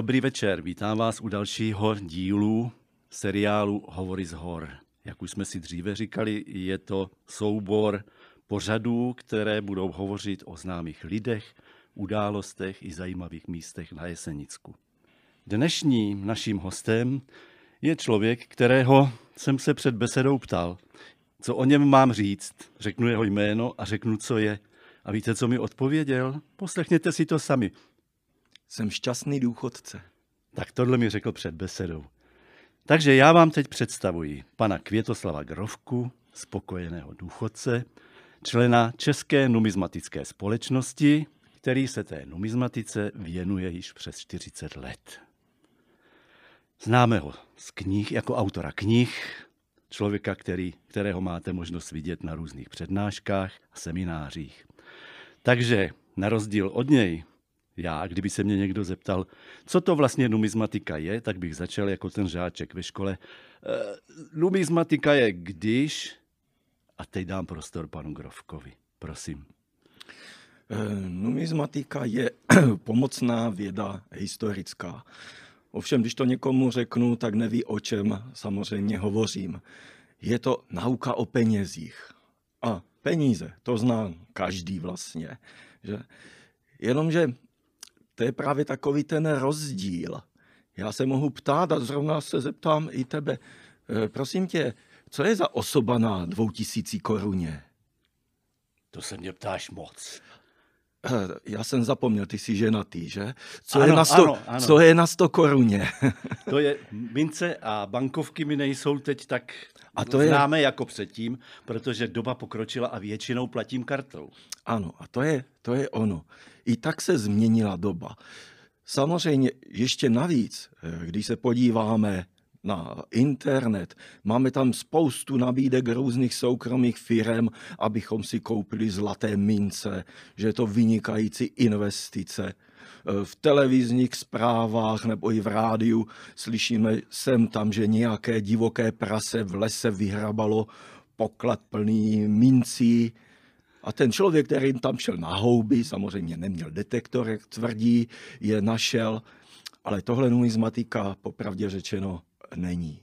Dobrý večer, vítám vás u dalšího dílu seriálu Hovory z hor. Jak už jsme si dříve říkali, je to soubor pořadů, které budou hovořit o známých lidech, událostech i zajímavých místech na Jesenicku. Dnešním naším hostem je člověk, kterého jsem se před besedou ptal, co o něm mám říct. Řeknu jeho jméno a řeknu, co je. A víte, co mi odpověděl? Poslechněte si to sami. Jsem šťastný důchodce. Tak tohle mi řekl před besedou. Takže já vám teď představuji pana Květoslava Grovku, spokojeného důchodce, člena České numizmatické společnosti, který se té numizmatice věnuje již přes 40 let. Známe ho z knih, jako autora knih, člověka, který, kterého máte možnost vidět na různých přednáškách a seminářích. Takže na rozdíl od něj, já, kdyby se mě někdo zeptal, co to vlastně numizmatika je, tak bych začal jako ten žáček ve škole. E, numizmatika je když, a teď dám prostor panu Grovkovi, prosím. E, numizmatika je pomocná věda historická. Ovšem, když to někomu řeknu, tak neví, o čem samozřejmě hovořím. Je to nauka o penězích. A peníze, to zná každý vlastně. Že? Jenomže to je právě takový ten rozdíl. Já se mohu ptát a zrovna se zeptám i tebe. E, prosím tě, co je za osoba na dvou tisící koruně? To se mě ptáš moc. Já jsem zapomněl, ty jsi ženatý, že? Co, ano, je, na sto, ano, ano. co je na sto koruně? to je, mince a bankovky mi nejsou teď tak a to známe je... jako předtím, protože doba pokročila a většinou platím kartou. Ano, a to je, to je ono. I tak se změnila doba. Samozřejmě ještě navíc, eh, když se podíváme na internet. Máme tam spoustu nabídek různých soukromých firm, abychom si koupili zlaté mince, že je to vynikající investice. V televizních zprávách nebo i v rádiu slyšíme sem tam, že nějaké divoké prase v lese vyhrabalo poklad plný mincí, a ten člověk, který tam šel na houby, samozřejmě neměl detektor, jak tvrdí, je našel, ale tohle numizmatika, popravdě řečeno, není.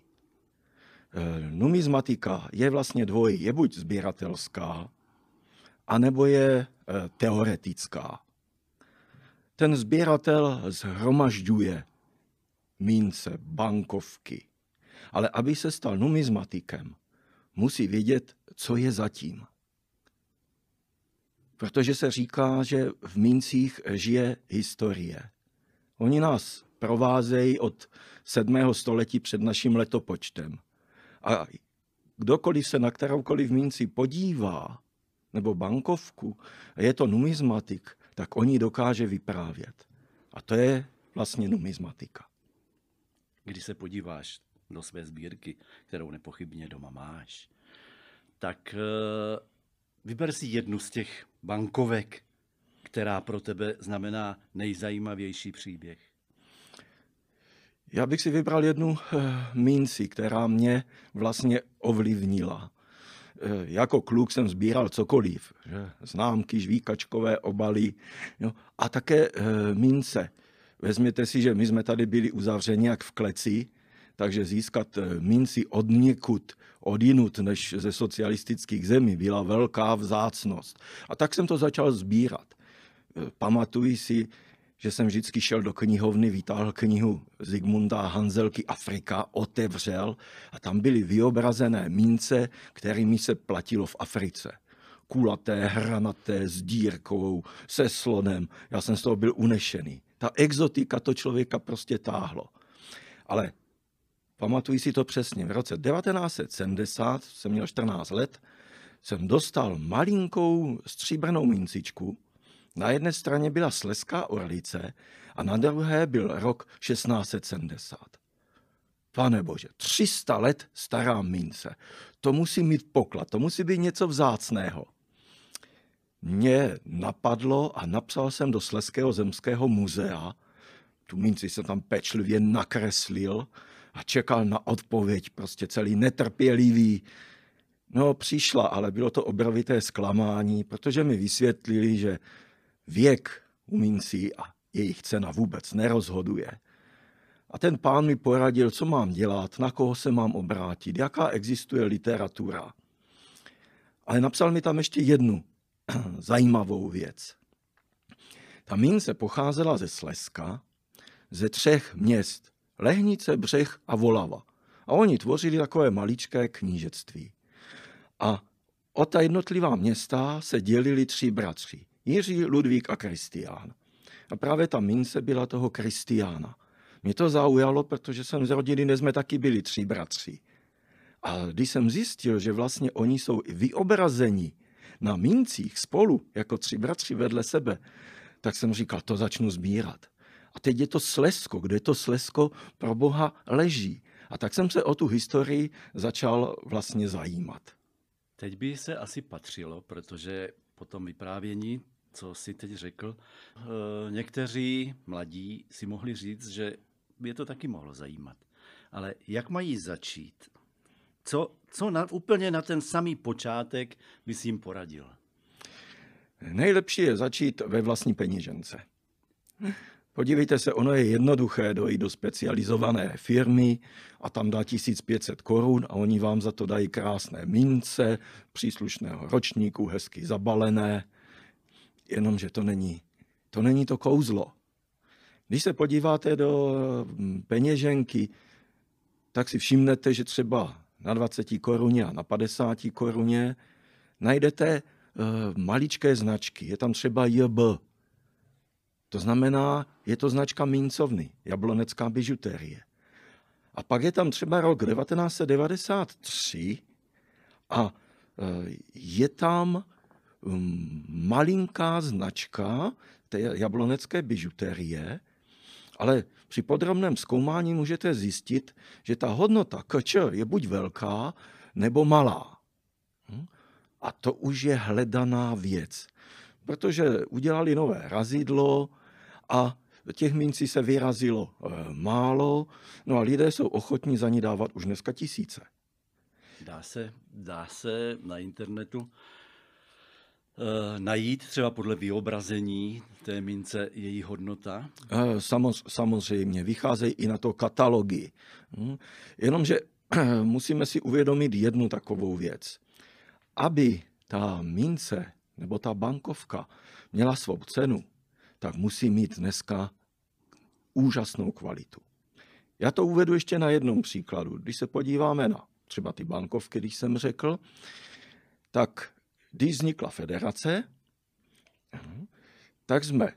E, numizmatika je vlastně dvoj, je buď sběratelská, anebo je e, teoretická. Ten sběratel zhromažďuje mince, bankovky, ale aby se stal numizmatikem, musí vědět, co je zatím. Protože se říká, že v mincích žije historie. Oni nás provázejí od 7. století před naším letopočtem. A kdokoliv se na kteroukoliv minci podívá, nebo bankovku, a je to numizmatik, tak oni dokáže vyprávět. A to je vlastně numizmatika. Když se podíváš do své sbírky, kterou nepochybně doma máš, tak eh, vyber si jednu z těch bankovek, která pro tebe znamená nejzajímavější příběh. Já bych si vybral jednu eh, minci, která mě vlastně ovlivnila. Eh, jako kluk jsem sbíral cokoliv, že? známky, žvíkačkové obaly jo? a také eh, mince. Vezměte si, že my jsme tady byli uzavřeni jak v kleci, takže získat minci od někud, od jinut než ze socialistických zemí byla velká vzácnost. A tak jsem to začal sbírat. Pamatuji si, že jsem vždycky šel do knihovny, vytáhl knihu Zigmunda Hanzelky Afrika, otevřel a tam byly vyobrazené mince, kterými se platilo v Africe. Kulaté, hranaté, s dírkou, se slonem. Já jsem z toho byl unešený. Ta exotika to člověka prostě táhlo. Ale pamatuji si to přesně. V roce 1970, jsem měl 14 let, jsem dostal malinkou stříbrnou mincičku, na jedné straně byla Sleská orlice a na druhé byl rok 1670. Pane bože, 300 let stará mince. To musí mít poklad, to musí být něco vzácného. Mě napadlo a napsal jsem do Sleského zemského muzea. Tu minci jsem tam pečlivě nakreslil a čekal na odpověď, prostě celý netrpělivý. No, přišla, ale bylo to obrovité zklamání, protože mi vysvětlili, že věk u mincí a jejich cena vůbec nerozhoduje, A ten pán mi poradil, co mám dělat, na koho se mám obrátit, jaká existuje literatura. Ale napsal mi tam ještě jednu zajímavou věc. Ta mince pocházela ze Slezska, ze třech měst. Lehnice, Břeh a Volava. A oni tvořili takové maličké knížectví. A o ta jednotlivá města se dělili tři bratři. Jiří, Ludvík a Kristián. A právě ta mince byla toho Kristiána. Mě to zaujalo, protože jsem z rodiny, kde jsme taky byli tři bratři. A když jsem zjistil, že vlastně oni jsou i vyobrazeni na mincích spolu, jako tři bratři vedle sebe, tak jsem říkal, to začnu sbírat. A teď je to Slesko, kde to Slesko pro Boha leží. A tak jsem se o tu historii začal vlastně zajímat. Teď by se asi patřilo, protože po tom vyprávění, co si teď řekl, eh, někteří mladí si mohli říct, že by je to taky mohlo zajímat. Ale jak mají začít? Co, co na, úplně na ten samý počátek by si jim poradil? Nejlepší je začít ve vlastní peněžence. Podívejte se, ono je jednoduché dojít do specializované firmy a tam dá 1500 korun a oni vám za to dají krásné mince, příslušného ročníku, hezky zabalené, jenomže to není, to není to kouzlo. Když se podíváte do hm, peněženky, tak si všimnete, že třeba na 20 koruně a na 50 koruně najdete uh, maličké značky. Je tam třeba JB. To znamená, je to značka mincovny, jablonecká bižuterie. A pak je tam třeba rok 1993 a uh, je tam malinká značka té jablonecké bižuterie, ale při podrobném zkoumání můžete zjistit, že ta hodnota kč je buď velká, nebo malá. Hm? A to už je hledaná věc. Protože udělali nové razidlo a těch mincí se vyrazilo eh, málo, no a lidé jsou ochotní za ní dávat už dneska tisíce. Dá se, dá se na internetu najít třeba podle vyobrazení té mince její hodnota? Eh, samozřejmě, vycházejí i na to katalogy. Hm? Jenomže musíme si uvědomit jednu takovou věc. Aby ta mince nebo ta bankovka měla svou cenu, tak musí mít dneska úžasnou kvalitu. Já to uvedu ještě na jednom příkladu. Když se podíváme na třeba ty bankovky, když jsem řekl, tak když vznikla federace, tak jsme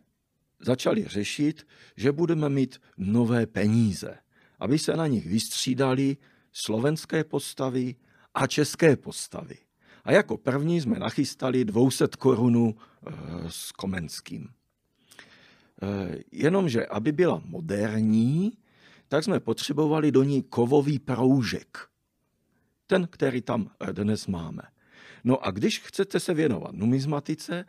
začali řešit, že budeme mít nové peníze, aby se na nich vystřídali slovenské postavy a české postavy. A jako první jsme nachystali 200 korunu eh, s Komenským. Eh, jenomže, aby byla moderní, tak jsme potřebovali do ní kovový proužek. Ten, který tam dnes máme. No a když chcete se věnovat numizmatice,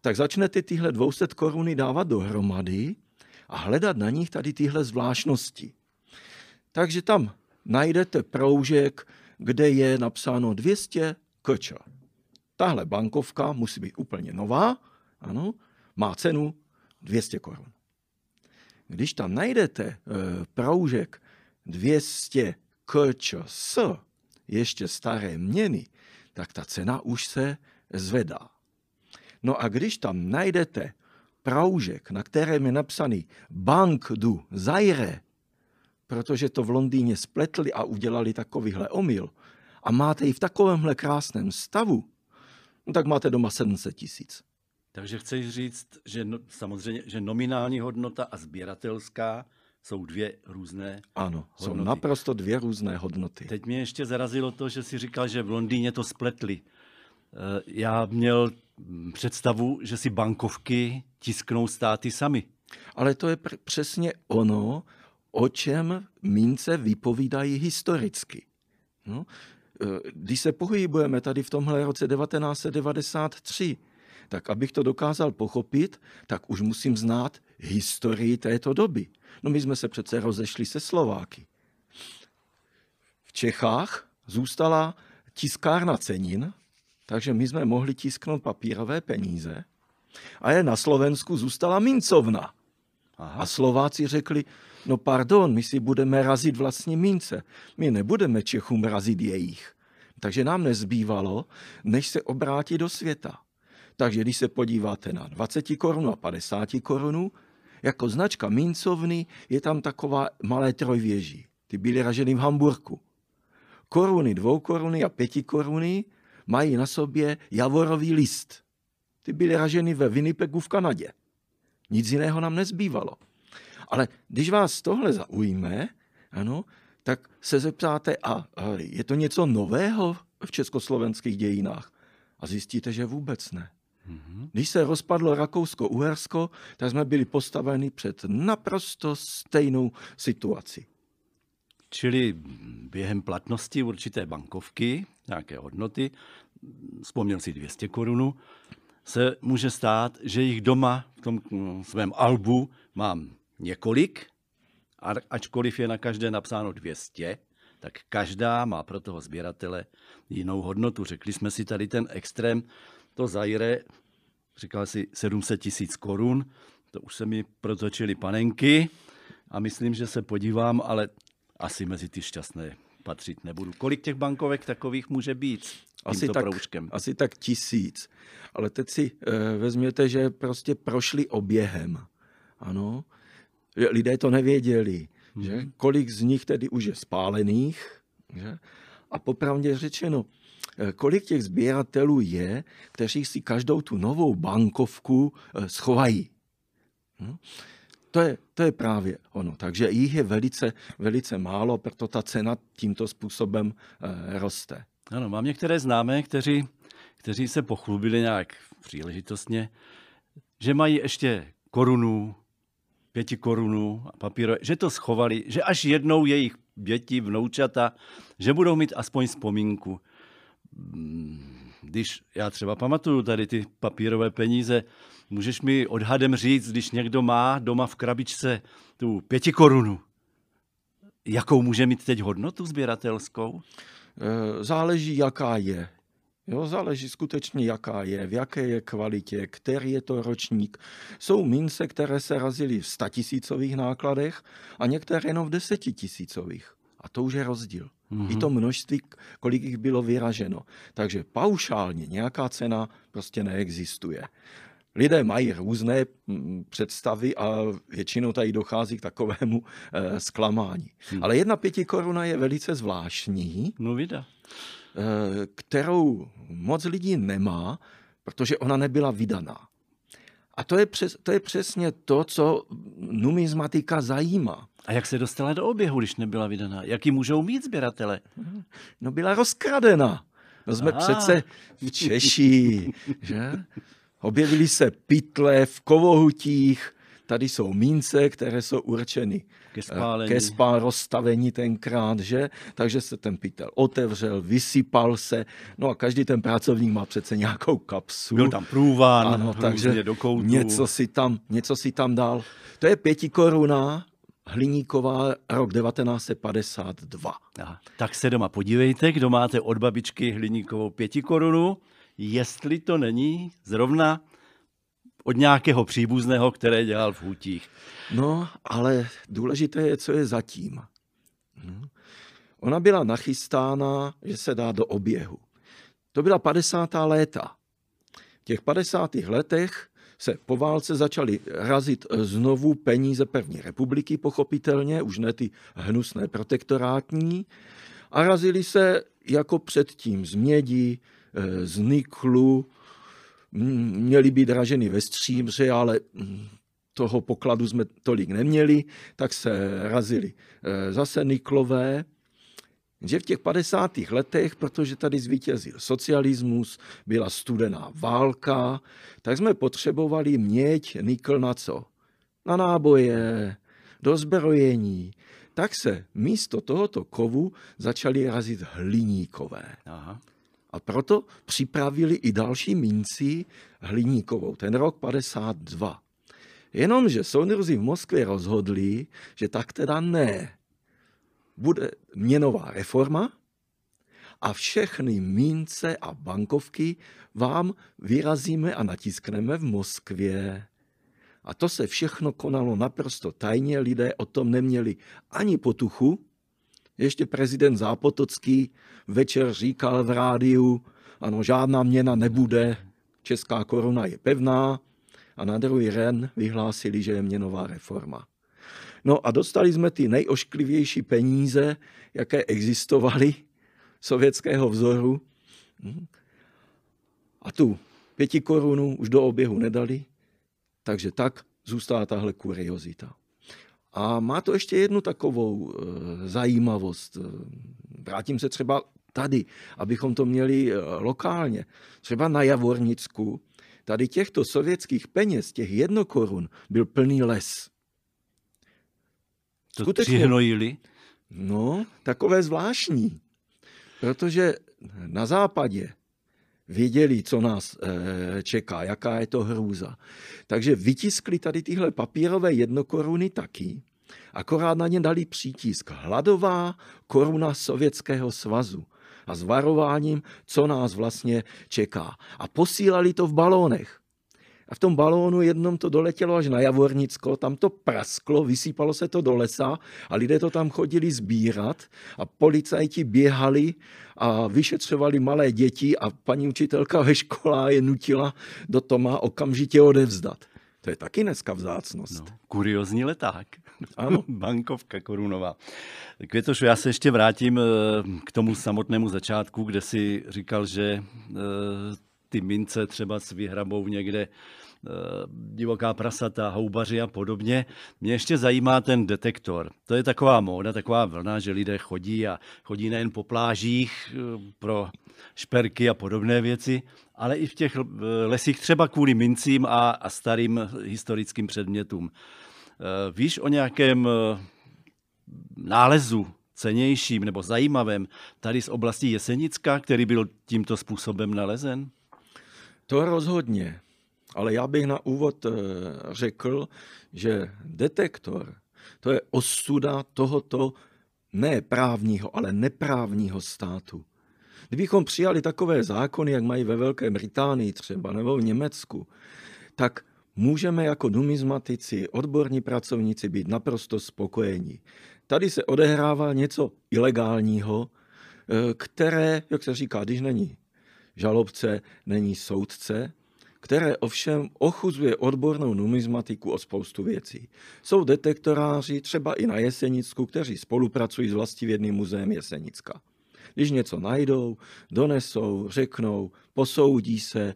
tak začnete tyhle 200 koruny dávat dohromady a hledat na nich tady tyhle zvláštnosti. Takže tam najdete proužek, kde je napsáno 200 kč. Tahle bankovka musí být úplně nová, ano, má cenu 200 korun. Když tam najdete e, proužek 200 kč s ještě staré měny, tak ta cena už se zvedá. No a když tam najdete proužek, na kterém je napsaný Bank du Zaire, protože to v Londýně spletli a udělali takovýhle omyl, a máte ji v takovémhle krásném stavu, no tak máte doma 700 tisíc. Takže chceš říct, že no, samozřejmě, že nominální hodnota a sběratelská jsou dvě různé Ano, hodnoty. jsou naprosto dvě různé hodnoty. Teď mě ještě zarazilo to, že si říkal, že v Londýně to spletli. Eh, já měl představu, že si bankovky tisknou státy sami. Ale to je pr- přesně ono, o čem mince vypovídají historicky. No, eh, když se pohybujeme tady v tomhle roce 1993, tak abych to dokázal pochopit, tak už musím znát historii této doby. No my jsme se přece rozešli se Slováky. V Čechách zůstala tiskárna cenin, takže my jsme mohli tisknout papírové peníze. A je na Slovensku zůstala mincovna. A Slováci řekli, no pardon, my si budeme razit vlastní mince. My nebudeme Čechům razit jejich. Takže nám nezbývalo, než se obrátit do světa. Takže když se podíváte na 20 korun a 50 korunů, jako značka mincovny je tam taková malé trojvěží. Ty byly raženy v Hamburku. Koruny, dvou koruny a pěti koruny mají na sobě javorový list. Ty byly raženy ve Winnipegu v Kanadě. Nic jiného nám nezbývalo. Ale když vás tohle zaujme, ano, tak se zeptáte, a, a je to něco nového v československých dějinách? A zjistíte, že vůbec ne. Mhm. Když se rozpadlo Rakousko-Uhersko, tak jsme byli postaveni před naprosto stejnou situaci. Čili během platnosti určité bankovky, nějaké hodnoty, vzpomněl si 200 korunů, se může stát, že jich doma v tom mm, svém albu mám několik, ačkoliv je na každé napsáno 200, tak každá má pro toho sběratele jinou hodnotu. Řekli jsme si tady ten extrém, to Zaire, říkal si 700 tisíc korun, to už se mi protočily panenky a myslím, že se podívám, ale asi mezi ty šťastné patřit nebudu. Kolik těch bankovek takových může být? Asi tak, proužkem? asi tak tisíc. Ale teď si e, vezměte, že prostě prošli oběhem. Ano, lidé to nevěděli. Hmm. Že? Kolik z nich tedy už je spálených. Že? A popravdě řečeno, kolik těch sběratelů je, kteří si každou tu novou bankovku eh, schovají. Hm? To je, to je právě ono. Takže jich je velice, velice málo, proto ta cena tímto způsobem e, roste. Ano, mám některé známé, kteří, kteří se pochlubili nějak příležitostně, že mají ještě korunu, pěti korunů a papíro, že to schovali, že až jednou jejich děti, vnoučata, že budou mít aspoň vzpomínku. Když já třeba pamatuju tady ty papírové peníze, můžeš mi odhadem říct, když někdo má doma v krabičce tu pěti korunu, jakou může mít teď hodnotu sběratelskou? Eh, záleží, jaká je. Jo, záleží skutečně, jaká je, v jaké je kvalitě, který je to ročník. Jsou mince, které se razily v statisícových nákladech a některé jenom v desetitisícových. A to už je rozdíl. Mm-hmm. I to množství, kolik jich bylo vyraženo. Takže paušálně nějaká cena prostě neexistuje. Lidé mají různé mm, představy a většinou tady dochází k takovému eh, zklamání. Hmm. Ale jedna pěti koruna je velice zvláštní. No vida. Eh, kterou moc lidí nemá, protože ona nebyla vydaná. A to je, přes, to je přesně to, co numizmatika zajímá. A jak se dostala do oběhu, když nebyla vydaná? Jaký můžou mít sběratele? No byla rozkradena. No jsme Aha. přece v Češi, že? Objevily se pytle v kovohutích, tady jsou mince, které jsou určeny ke spálení, ke spál, rozstavení tenkrát, že? Takže se ten pytel otevřel, vysypal se, no a každý ten pracovník má přece nějakou kapsu. Byl tam průvan, ano, takže do koutu. Něco si, tam, něco si tam dal. To je pěti koruna, Hliníková, rok 1952. Aha. Tak se doma podívejte, kdo máte od babičky Hliníkovou pěti korunu, jestli to není zrovna od nějakého příbuzného, které dělal v hutích. No, ale důležité je, co je zatím. Hm? Ona byla nachystána, že se dá do oběhu. To byla 50. léta. V těch 50. letech se po válce začaly razit znovu peníze první republiky, pochopitelně, už ne ty hnusné protektorátní, a razili se jako předtím z mědi, eh, z niklu, měly být raženy ve stříbře, ale toho pokladu jsme tolik neměli, tak se razili eh, zase niklové, že v těch 50. letech, protože tady zvítězil socialismus, byla studená válka, tak jsme potřebovali měť nikl na co? Na náboje, do zbrojení. Tak se místo tohoto kovu začaly razit hliníkové. Aha. A proto připravili i další minci hliníkovou, ten rok 52. Jenomže soudruzi v Moskvě rozhodli, že tak teda ne. Bude měnová reforma a všechny mince a bankovky vám vyrazíme a natiskneme v Moskvě. A to se všechno konalo naprosto tajně, lidé o tom neměli ani potuchu. Ještě prezident Zápotocký večer říkal v rádiu, ano, žádná měna nebude, česká koruna je pevná a na druhý den vyhlásili, že je měnová reforma. No a dostali jsme ty nejošklivější peníze, jaké existovaly, sovětského vzoru. A tu pěti korunu už do oběhu nedali, takže tak zůstala tahle kuriozita. A má to ještě jednu takovou e, zajímavost. Vrátím se třeba tady, abychom to měli e, lokálně. Třeba na Javornicku, tady těchto sovětských peněz, těch jednokorun, byl plný les. To Skutečně, přihnojili? No, takové zvláštní. Protože na západě věděli, co nás e, čeká, jaká je to hrůza. Takže vytiskli tady tyhle papírové jednokoruny taky, akorát na ně dali přítisk hladová koruna Sovětského svazu a s varováním, co nás vlastně čeká. A posílali to v balónech. A v tom balónu jednom to doletělo až na Javornicko, tam to prasklo, vysýpalo se to do lesa a lidé to tam chodili sbírat a policajti běhali a vyšetřovali malé děti a paní učitelka ve škole je nutila do Toma okamžitě odevzdat. To je taky dneska vzácnost. No, kuriozní leták. Ano. Bankovka korunová. Květošu, já se ještě vrátím eh, k tomu samotnému začátku, kde si říkal, že eh, ty mince třeba s vyhrabou někde Eh, divoká prasata, houbaři a podobně. Mě ještě zajímá ten detektor. To je taková móda, taková vlna, že lidé chodí a chodí nejen po plážích eh, pro šperky a podobné věci, ale i v těch eh, lesích třeba kvůli mincím a, starým historickým předmětům. Víš o nějakém nálezu cenějším nebo zajímavém tady z oblasti Jesenicka, který byl tímto způsobem nalezen? To rozhodně. Ale já bych na úvod eh, řekl, že detektor to je osuda tohoto ne právního, ale neprávního státu. Kdybychom přijali takové zákony, jak mají ve Velké Británii třeba nebo v Německu, tak můžeme jako numizmatici, odborní pracovníci být naprosto spokojeni. Tady se odehrává něco ilegálního, eh, které, jak se říká, když není žalobce, není soudce, které ovšem ochuzuje odbornou numizmatiku o spoustu věcí. Jsou detektoráři třeba i na Jesenicku, kteří spolupracují s vlastivědným muzeem Jesenicka. Když něco najdou, donesou, řeknou, posoudí se,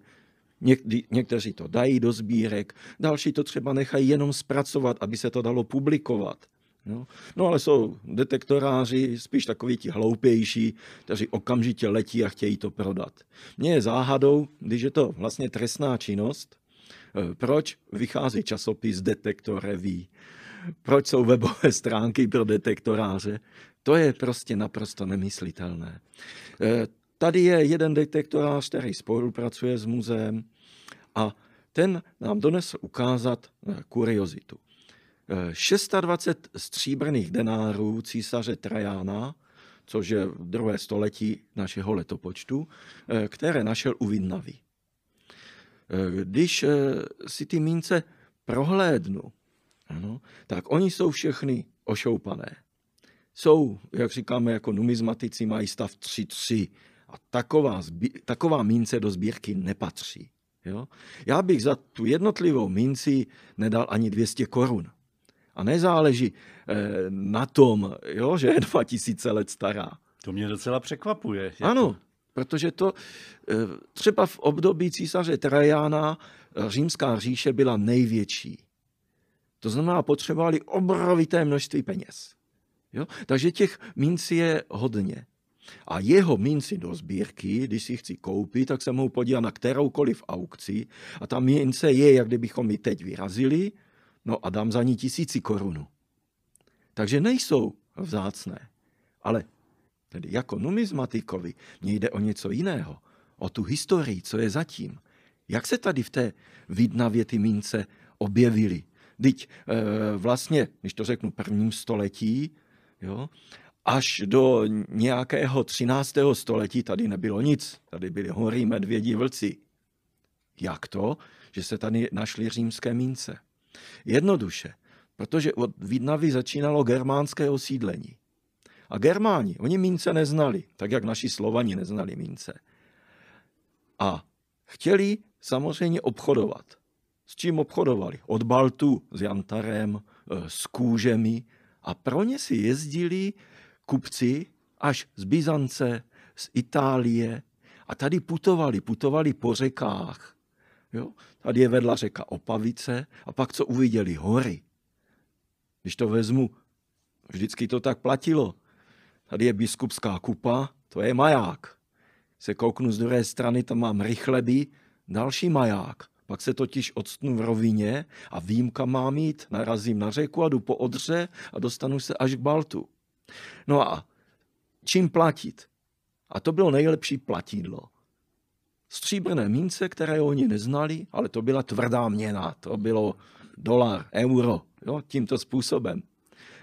Někdy, někteří to dají do sbírek, další to třeba nechají jenom zpracovat, aby se to dalo publikovat. No, no ale jsou detektoráři, spíš takoví ti hloupější, kteří okamžitě letí a chtějí to prodat. Mně je záhadou, když je to vlastně trestná činnost, eh, proč vychází časopis Detektor Review, proč jsou webové stránky pro detektoráře, to je prostě naprosto nemyslitelné. Eh, tady je jeden detektorář, který spolupracuje s muzeem a ten nám donesl ukázat eh, kuriozitu. 26 stříbrných denárů císaře Trajána, což je druhé století našeho letopočtu, eh, které našel u Vidnavy. Eh, když eh, si ty mince prohlédnu, ano, tak oni jsou všechny ošoupané. Jsou, jak říkáme, jako numizmatici, mají stav 3-3 a taková, taková mince do sbírky nepatří. Jo? Já bych za tu jednotlivou minci nedal ani 200 korun. A nezáleží eh, na tom, jo, že je 2000 let stará. To mě docela překvapuje. Jako... Ano, protože to eh, třeba v období císaře Trajana římská říše byla největší. To znamená, potřebovali obrovité množství peněz. Jo? Takže těch mincí je hodně. A jeho minci do sbírky, když si chci koupit, tak se mohu podívat na kteroukoliv aukci a ta mince je, jak kdybychom ji teď vyrazili No a dám za ní tisíci korunu. Takže nejsou vzácné. Ale tedy jako numizmatikovi mě jde o něco jiného. O tu historii, co je zatím. Jak se tady v té Vidnavě ty mince objevily? Teď e, vlastně, když to řeknu, prvním století, jo, až do nějakého 13. století tady nebylo nic. Tady byly hory, medvědi, vlci. Jak to, že se tady našly římské mince? Jednoduše, protože od Vidnavy začínalo germánské osídlení. A Germáni, oni mince neznali, tak jak naši Slovani neznali mince. A chtěli samozřejmě obchodovat. S čím obchodovali? Od Baltu s jantarem, eh, s kůžemi. A pro ně si jezdili kupci až z Byzance, z Itálie. A tady putovali, putovali po řekách. Jo? Tady je vedla řeka Opavice a pak co uviděli? Hory. Když to vezmu, vždycky to tak platilo. Tady je biskupská kupa, to je maják. Se kouknu z druhé strany, tam mám rychleby, další maják. Pak se totiž odstnu v rovině a vím, kam mám jít. Narazím na řeku a jdu po Odře a dostanu se až k Baltu. No a čím platit? A to bylo nejlepší platidlo. Stříbrné mince, které oni neznali, ale to byla tvrdá měna. To bylo dolar, euro, jo, tímto způsobem.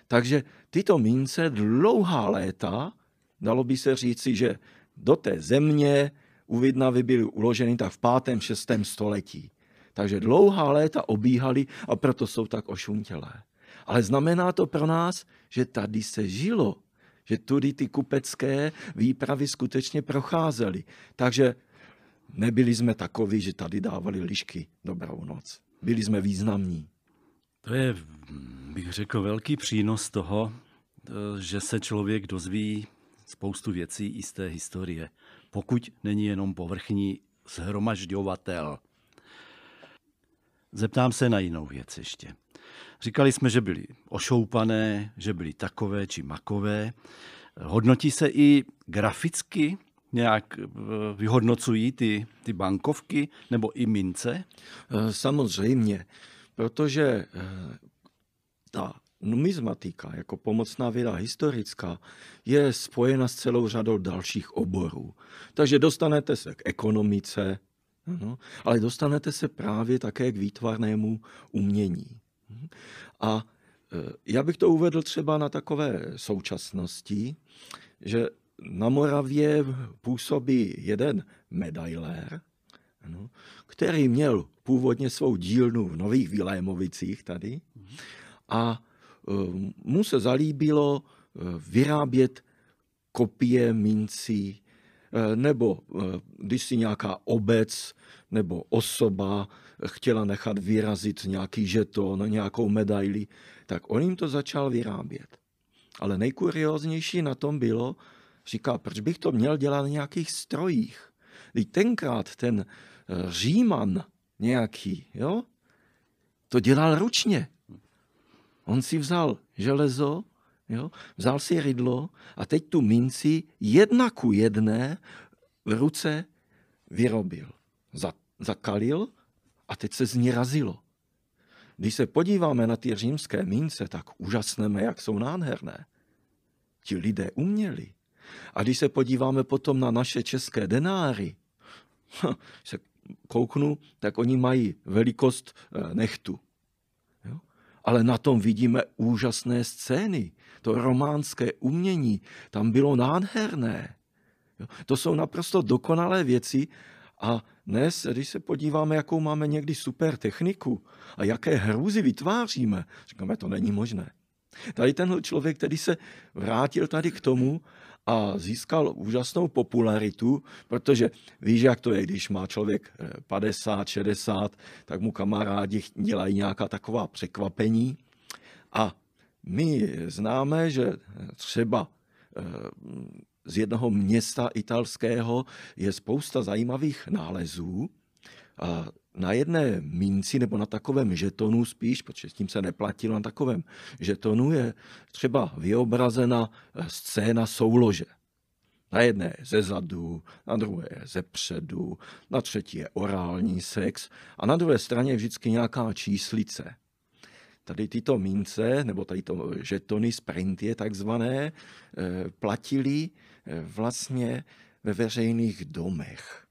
Takže tyto mince dlouhá léta, dalo by se říci, že do té země u Vidnavy byly uloženy tak v 5. 6. století. Takže dlouhá léta obíhali a proto jsou tak ošuntělé. Ale znamená to pro nás, že tady se žilo, že tudy ty kupecké výpravy skutečně procházely. Takže nebyli jsme takoví, že tady dávali lišky dobrou noc. Byli jsme významní. To je, bych řekl, velký přínos toho, že se člověk dozví spoustu věcí i z té historie, pokud není jenom povrchní zhromažďovatel. Zeptám se na jinou věc ještě. Říkali jsme, že byli ošoupané, že byli takové či makové. Hodnotí se i graficky nějak eh, vyhodnocují ty, ty bankovky nebo i mince? Eh, samozřejmě, protože eh, ta numizmatika jako pomocná věda historická je spojena s celou řadou dalších oborů. Takže dostanete se k ekonomice, no, ale dostanete se právě také k výtvarnému umění. A já bych to uvedl třeba na takové současnosti, že na Moravě působí jeden medailér, no, který měl původně svou dílnu v Nových Vilémovicích tady a e, mu se zalíbilo e, vyrábět kopie mincí, nebo když si nějaká obec nebo osoba chtěla nechat vyrazit nějaký žeton, nějakou medaili, tak on jim to začal vyrábět. Ale nejkurioznější na tom bylo, říká, proč bych to měl dělat na nějakých strojích. Když tenkrát ten eh, Říman nějaký, jo, to dělal ručně. On si vzal železo, jo, vzal si rydlo a teď tu minci jedna ku jedné v ruce vyrobil. Zakalil a teď se z ní razilo. Když se podíváme na ty římské mince, tak úžasneme, jak jsou nádherné. Ti lidé uměli. A když se podíváme potom na naše české denáry, se kouknu, tak oni mají velikost eh, nechtu. Jo? Ale na tom vidíme úžasné scény. To románské umění tam bylo nádherné. Jo? To jsou naprosto dokonalé věci a dnes, když se podíváme, jakou máme někdy super techniku a jaké hrůzy vytváříme, říkáme, to není možné. Tady tenhle člověk, který se vrátil tady k tomu a získal úžasnou popularitu, protože víš, jak to je, když má člověk 50, eh, 60, tak mu kamarádi dělají nějaká taková překvapení. A my známe, že třeba eh, z jednoho města italského je spousta zajímavých nálezů. A na jedné minci nebo na takovém žetonu spíš, protože s tím se neplatilo, na takovém žetonu je třeba vyobrazena scéna soulože. Na jedné ze zadu, na druhé ze předu, na třetí je orální sex a na druhé straně je vždycky nějaká číslice. Tady tyto mince, nebo tady to žetony, sprinty takzvané, eh, platili Eh, vlastně ve veřejných domech.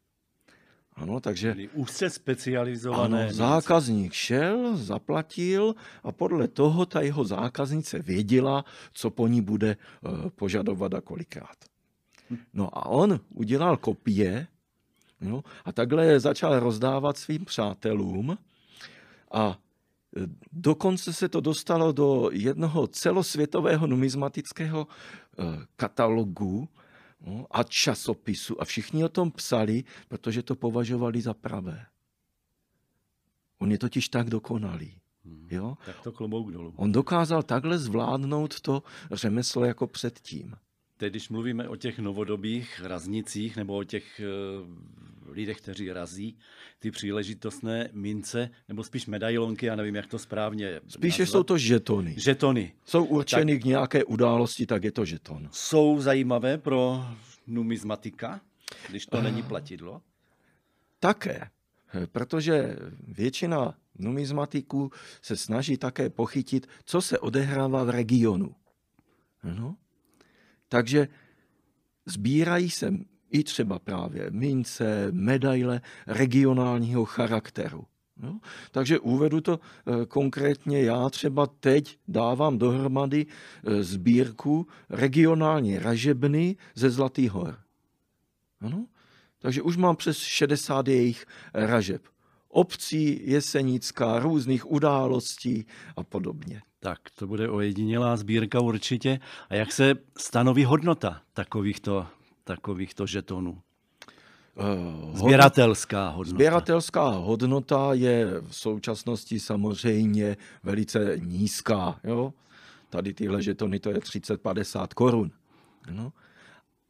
Ano, takže úzce specializované. Ano, zákazník šel, zaplatil a podle toho ta jeho zákaznice věděla, co po ní bude uh, požadovat a kolikrát. No a on udělal kopie no, a takhle je začal rozdávat svým přátelům a Dokonce se to dostalo do jednoho celosvětového numismatického eh, katalogu a časopisu a všichni o tom psali, protože to považovali za pravé. On je totiž tak dokonalý. Hmm. Jo? Tak to klobouk dolů. On dokázal takhle zvládnout to řemeslo jako předtím. Teď, když mluvíme o těch novodobých raznicích nebo o těch uh, lidech, kteří razí ty příležitostné mince, nebo spíš medailonky, já nevím, jak to správně Spíše nazvat. jsou to žetony. žetony. Jsou určeny tak... k nějaké události, tak je to žeton. Jsou zajímavé pro numizmatika, když to Ah. není platidlo? Také, protože většina numizmatiků se snaží také pochytit, co se odehrává v regionu. No. Takže sbírají se i třeba právě mince, medaile regionálního charakteru. No, takže uvedu to eh, konkrétně. Já třeba teď dávám dohromady eh, sbírku regionální ražebny ze Zlatých hor. Ano? Takže už mám přes 60 jejich ražeb. Obcí, Jesenická, různých událostí a podobně. Tak, to bude ojedinělá sbírka určitě. A jak se stanoví hodnota takovýchto, takovýchto žetonů? Eh, Sběratelská hodnota. Sběratelská hodnota je v současnosti samozřejmě velice nízká. Jo? Tady tyhle žetony to je 30-50 korun. No.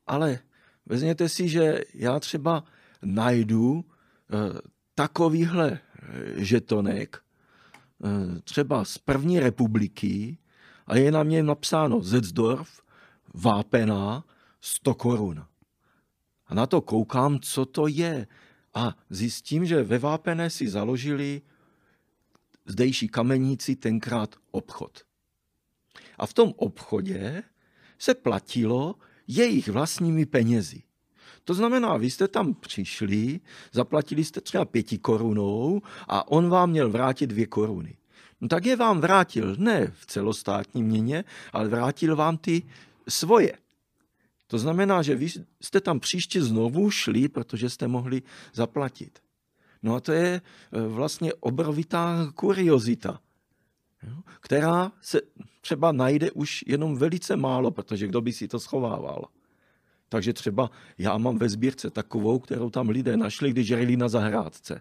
Ale vezměte si, že já třeba najdu eh, takovýhle eh, žetonek třeba z první republiky a je na něm napsáno Zetzdorf, vápená, 100 korun. A na to koukám, co to je. A zjistím, že ve Vápené si založili zdejší kameníci tenkrát obchod. A v tom obchodě se platilo jejich vlastními penězi. To znamená, vy jste tam přišli, zaplatili jste třeba pěti korunou a on vám měl vrátit dvě koruny. No tak je vám vrátil ne v celostátní měně, ale vrátil vám ty svoje. To znamená, že vy jste tam příště znovu šli, protože jste mohli zaplatit. No a to je eh, vlastně obrovitá kuriozita, která se třeba najde už jenom velice málo, protože kdo by si to schovával. Takže třeba já mám ve sbírce takovou, kterou tam lidé našli, když žili na zahrádce.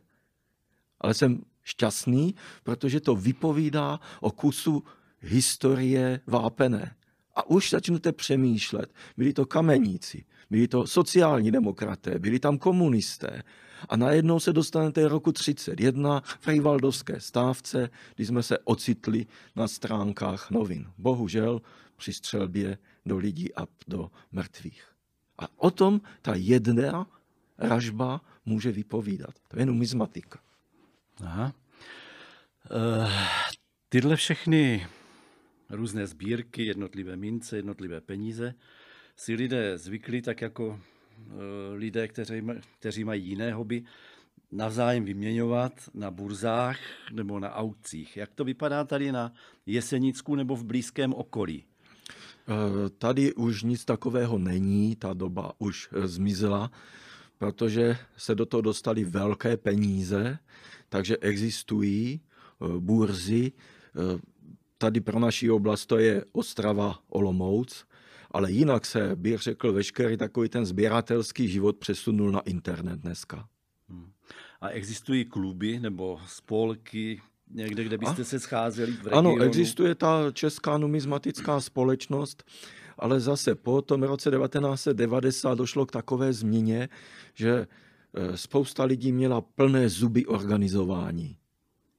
Ale jsem šťastný, protože to vypovídá o kusu historie vápené. A už začnete přemýšlet. Byli to kameníci, byli to sociální demokraté, byli tam komunisté. A najednou se dostanete roku 31 v Rejvaldovské stávce, kdy jsme se ocitli na stránkách novin. Bohužel při střelbě do lidí a do mrtvých. A o tom ta jedna ražba může vypovídat. To je numizmatika. Aha. Uh, tyhle všechny různé sbírky, jednotlivé mince, jednotlivé peníze, si lidé zvykli tak jako uh, lidé, kteří, kteří mají jiné hobby, navzájem vyměňovat na burzách nebo na aukcích. Jak to vypadá tady na Jesenicku nebo v blízkém okolí? Tady už nic takového není, ta doba už zmizela, protože se do toho dostali velké peníze, takže existují burzy. Tady pro naší oblast to je Ostrava Olomouc, ale jinak se, bych řekl, veškerý takový ten sběratelský život přesunul na internet dneska. Hmm. A existují kluby nebo spolky, někde, kde byste A? se scházeli v regionu? Ano, existuje ta Česká numizmatická společnost, ale zase po tom roce 1990 došlo k takové změně, že spousta lidí měla plné zuby organizování.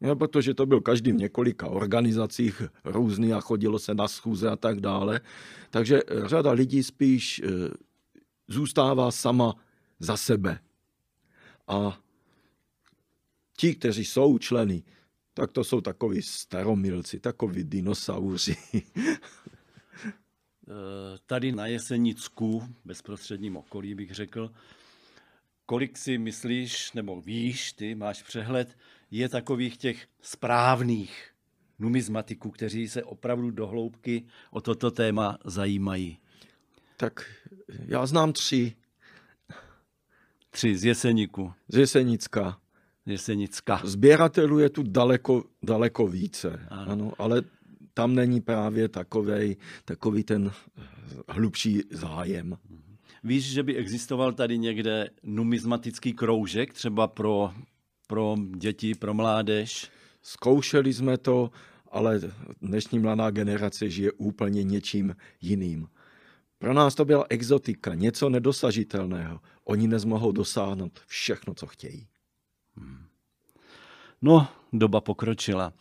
No, protože to byl každý v několika organizacích různý a chodilo se na schůze a tak dále. Takže řada lidí spíš zůstává sama za sebe. A ti, kteří jsou členy, tak to jsou takoví staromilci, takoví dinosauři. Tady na Jesenicku, bezprostředním okolí bych řekl, kolik si myslíš, nebo víš, ty máš přehled, je takových těch správných numizmatiků, kteří se opravdu do hloubky o toto téma zajímají? Tak já znám tři. Tři z Jeseníku. Z Jesenicka. Jesenicka. Sběratelů je tu daleko, daleko více, ano. Ano, ale tam není právě takovej, takový ten hlubší zájem. Víš, že by existoval tady někde numismatický kroužek, třeba pro, pro děti, pro mládež? Zkoušeli jsme to, ale dnešní mladá generace žije úplně něčím jiným. Pro nás to byla exotika, něco nedosažitelného. Oni nezmohou dosáhnout všechno, co chtějí. Hmm. No, doba pokročila.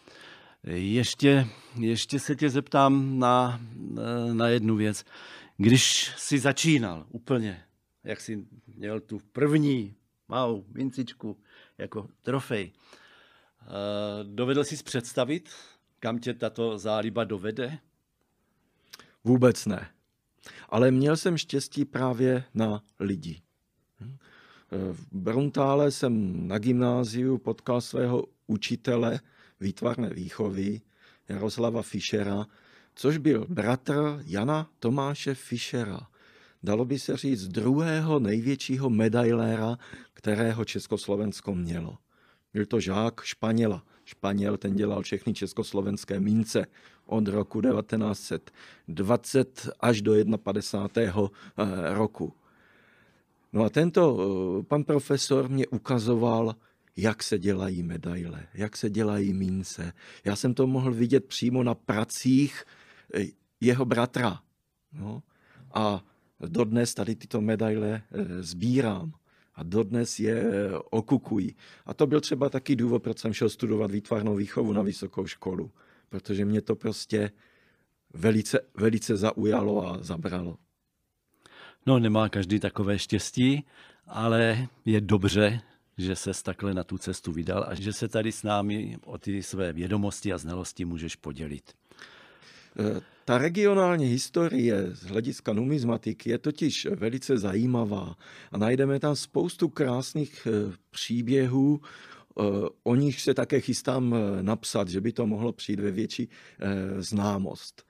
Ještě, ještě se tě zeptám na, na jednu věc. Když jsi začínal úplně, jak jsi měl tu první malou mincičku jako trofej, eh, dovedl jsi představit, kam tě tato záliba dovede? Vůbec ne. Ale měl jsem štěstí právě na lidi. V Bruntále jsem na gymnáziu potkal svého učitele výtvarné výchovy Jaroslava Fischera, což byl bratr Jana Tomáše Fischera. Dalo by se říct druhého největšího medailéra, kterého Československo mělo. Byl to žák Španěla. Španěl ten dělal všechny československé mince od roku 1920 až do 51. Eh, roku. No a tento eh, pan profesor mě ukazoval, jak se dělají medaile, jak se dělají mince. Já jsem to mohl vidět přímo na pracích eh, jeho bratra. No. A dodnes tady tyto medaile sbírám a dodnes je okukují. A to byl třeba taky důvod, proč jsem šel studovat výtvarnou výchovu na vysokou školu, protože mě to prostě velice, velice zaujalo a zabralo. No, nemá každý takové štěstí, ale je dobře, že se takhle na tu cestu vydal a že se tady s námi o ty své vědomosti a znalosti můžeš podělit. E, ta regionální historie z hlediska numizmatiky je totiž velice zajímavá a najdeme tam spoustu krásných e, příběhů, e, o nich se také chystám napsat, že by to mohlo přijít ve větší známost.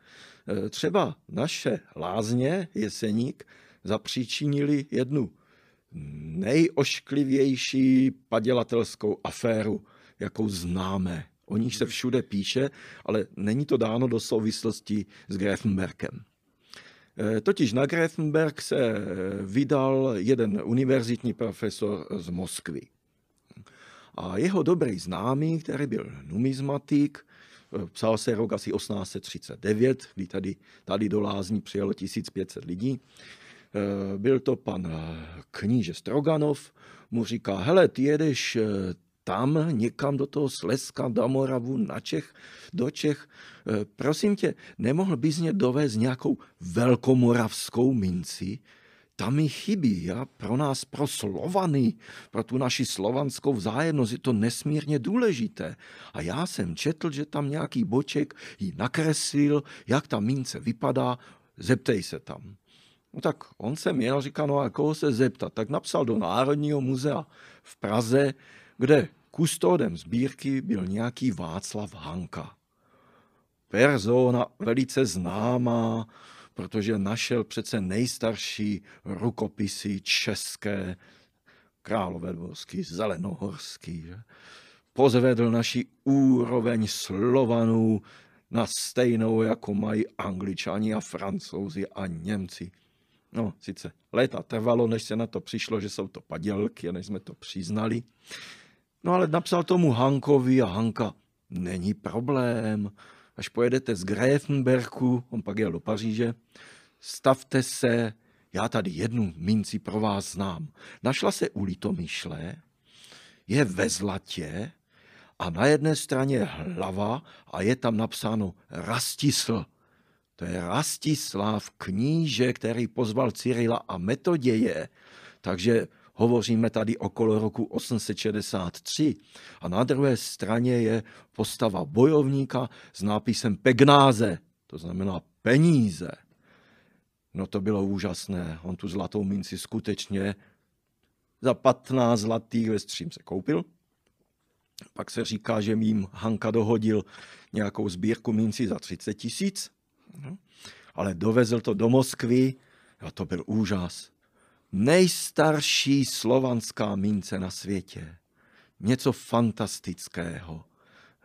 Třeba naše lázně Jeseník zapříčinili jednu nejošklivější padělatelskou aféru, jakou známe. O níž se všude píše, ale není to dáno do souvislosti s Grefenbergem. E, totiž na Grefenberg se vydal jeden univerzitní profesor z Moskvy. A jeho dobrý známý, který byl numizmatik, e, psal se rok asi 1839, kdy tady, tady do Lázní přijelo 1500 lidí, byl to pan eh, kníže Stroganov, mu říká, hele, ty jedeš eh, tam někam do toho Slezska, do Moravu, na Čech, do Čech. Prosím tě, nemohl bys mě dovést nějakou velkomoravskou minci? Tam mi chybí, ja? pro nás, pro Slovany, pro tu naši slovanskou vzájemnost je to nesmírně důležité. A já jsem četl, že tam nějaký boček ji nakreslil, jak ta mince vypadá, zeptej se tam. No tak on se měl, říká, no a koho se zeptat? Tak napsal do Národního muzea v Praze, kde kustodem sbírky byl nějaký Václav Hanka. Persona velice známá, protože našel přece nejstarší rukopisy české, královedvorský, zelenohorský. Že? Pozvedl naši úroveň Slovanů na stejnou, jako mají Angličani a Francouzi a Němci. No, sice léta trvalo, než se na to přišlo, že jsou to padělky a než jsme to přiznali. No ale napsal tomu Hankovi a Hanka, není problém, až pojedete z Greifenberku, on pak jel do Paříže, stavte se, já tady jednu minci pro vás znám. Našla se u Litomyšle, je ve zlatě a na jedné straně hlava a je tam napsáno Rastisl. To je Rastislav kníže, který pozval Cyrila a Metoděje. Takže hovoříme tady okolo roku 863. A na druhé straně je postava bojovníka s nápisem Pegnáze, to znamená peníze. No to bylo úžasné. On tu zlatou minci skutečně za 15 zlatých ve střím se koupil. Pak se říká, že mým Hanka dohodil nějakou sbírku minci za 30 tisíc. No. Ale dovezl to do Moskvy a to byl úžas. Nejstarší slovanská mince na světě. něco fantastického.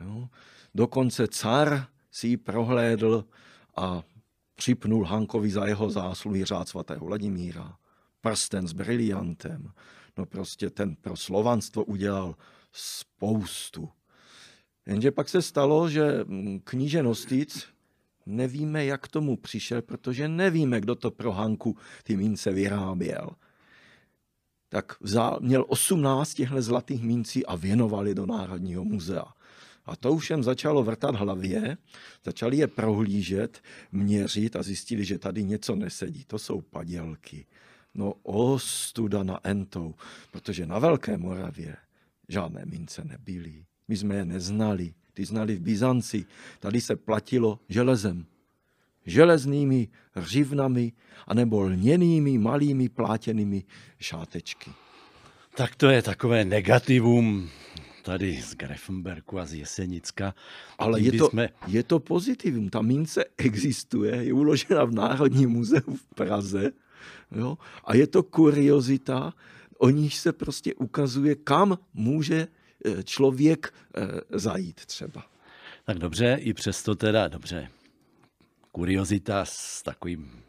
Jo. Dokonce car si ji prohlédl a připnul Hankovi za jeho zásluhy řád svatého Vladimíra. Prsten s briliantem. No prostě ten pro slovanstvo udělal spoustu. Jenže pak se stalo, že kníže Nostic, nevíme, jak tomu přišel, protože nevíme, kdo to pro Hanku ty mince vyráběl. Tak vzal, měl 18 těchto zlatých mincí a věnovali do Národního muzea. A to už jim začalo vrtat hlavě, začali je prohlížet, měřit a zjistili, že tady něco nesedí. To jsou padělky. No ostuda na entou, protože na Velké Moravě žádné mince nebyly. My jsme je neznali, ty znali v Byzanci. Tady se platilo železem. Železnými řivnami anebo lněnými malými plátěnými šátečky. Tak to je takové negativum tady z Grefenberku a z Jesenicka. Ale je to, jsme... je to pozitivum. Ta mince existuje, je uložena v Národním muzeu v Praze jo? a je to kuriozita, o níž se prostě ukazuje, kam může člověk e, zajít třeba. Tak dobře, i přesto teda, dobře, kuriozita s takovým,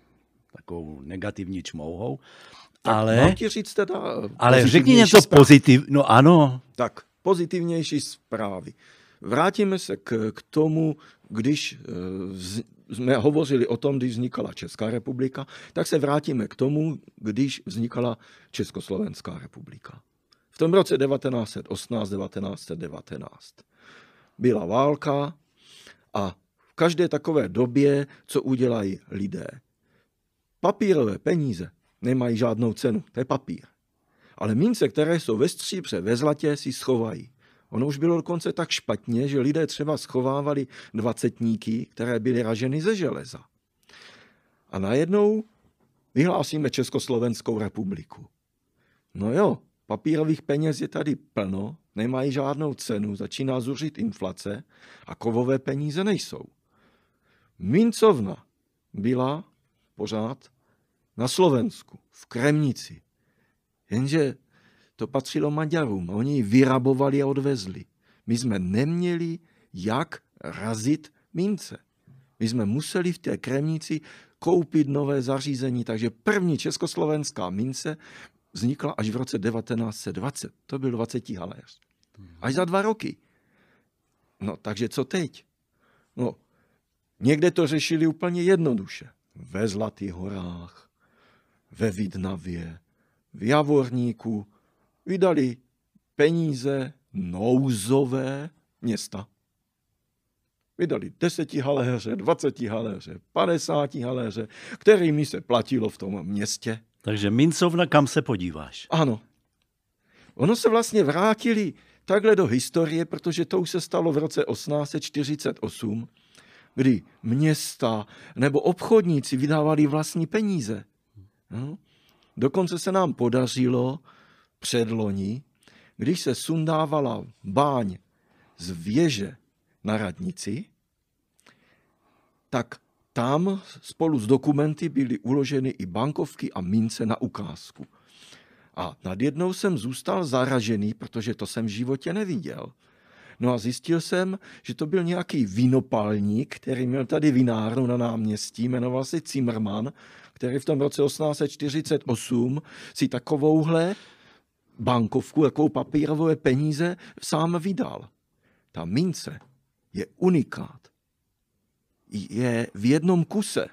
takovou negativní čmouhou, ale... Mám ti říct teda Ale řekni něco pozitivního, no ano. Tak, pozitivnější zprávy. Vrátíme se k, k tomu, když e, vz, jsme hovořili o tom, když vznikala Česká republika, tak se vrátíme k tomu, když vznikala Československá republika. V tom roce 1918-1919 byla válka a v každé takové době, co udělají lidé. Papírové peníze nemají žádnou cenu, to je papír. Ale mince, které jsou ve stříbře, ve zlatě, si schovají. Ono už bylo dokonce tak špatně, že lidé třeba schovávali dvacetníky, které byly raženy ze železa. A najednou vyhlásíme Československou republiku. No jo, papírových peněz je tady plno, nemají žádnou cenu, začíná zuřit inflace a kovové peníze nejsou. Mincovna byla pořád na Slovensku, v Kremnici. Jenže to patřilo Maďarům. Oni ji vyrabovali a odvezli. My jsme neměli jak razit mince. My jsme museli v té kremnici koupit nové zařízení, takže první československá mince vznikla až v roce 1920. To byl 20 haléř. Až za dva roky. No, takže co teď? No, někde to řešili úplně jednoduše. Ve Zlatých horách, ve Vidnavě, v Javorníku, vydali peníze nouzové města. Vydali deseti haléře, dvaceti haléře, padesáti haléře, kterými se platilo v tom městě. Takže mincovna, kam se podíváš? Ano. Ono se vlastně vrátili takhle do historie, protože to už se stalo v roce 1848, kdy města nebo obchodníci vydávali vlastní peníze. No. Dokonce se nám podařilo předloni, když se sundávala báň z věže na radnici, tak tam spolu s dokumenty byly uloženy i bankovky a mince na ukázku. A nad jednou jsem zůstal zaražený, protože to jsem v životě neviděl. No a zjistil jsem, že to byl nějaký vinopalník, který měl tady vinárnu na náměstí, jmenoval se Zimmermann, který v tom roce 1848 si takovouhle bankovku, jakou papírové peníze sám vydal. Ta mince je unikát. Je v jednom kuse.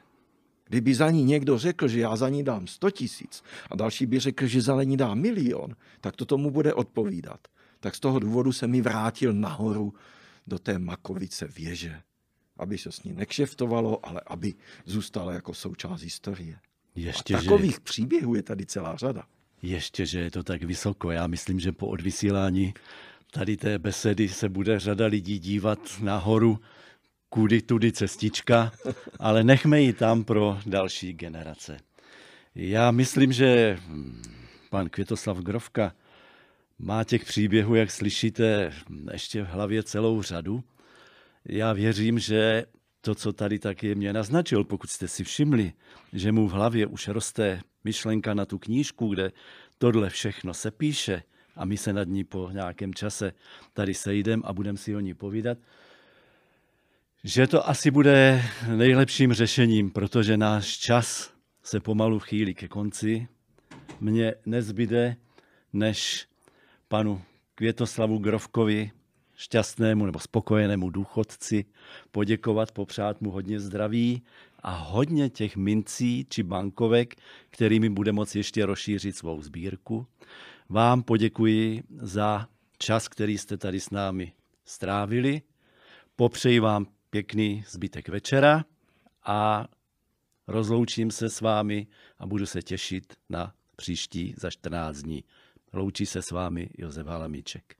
Kdyby za ní někdo řekl, že já za ní dám 100 tisíc a další by řekl, že za ní dá milion, tak to tomu bude odpovídat. Tak z toho důvodu se mi vrátil nahoru do té Makovice věže, aby se s ní nekšeftovalo, ale aby zůstala jako součást historie. Ještě, a takových že... příběhů je tady celá řada. Ještě, že je to tak vysoko. Já myslím, že po odvysílání tady té besedy se bude řada lidí dívat nahoru, kudy tudy cestička, ale nechme ji tam pro další generace. Já myslím, že pan Květoslav Grovka má těch příběhů, jak slyšíte, ještě v hlavě celou řadu. Já věřím, že to, co tady taky mě naznačil, pokud jste si všimli, že mu v hlavě už roste myšlenka na tu knížku, kde tohle všechno se píše, a my se nad ní po nějakém čase tady sejdem a budeme si o ní povídat, že to asi bude nejlepším řešením, protože náš čas se pomalu chýlí ke konci. Mně nezbyde, než panu Květoslavu Grovkovi, šťastnému nebo spokojenému důchodci, poděkovat, popřát mu hodně zdraví a hodně těch mincí či bankovek, kterými bude moci ještě rozšířit svou sbírku. Vám poděkuji za čas, který jste tady s námi strávili. Popřeji vám pěkný zbytek večera a rozloučím se s vámi a budu se těšit na příští za 14 dní. Loučí se s vámi Josef Halamíček.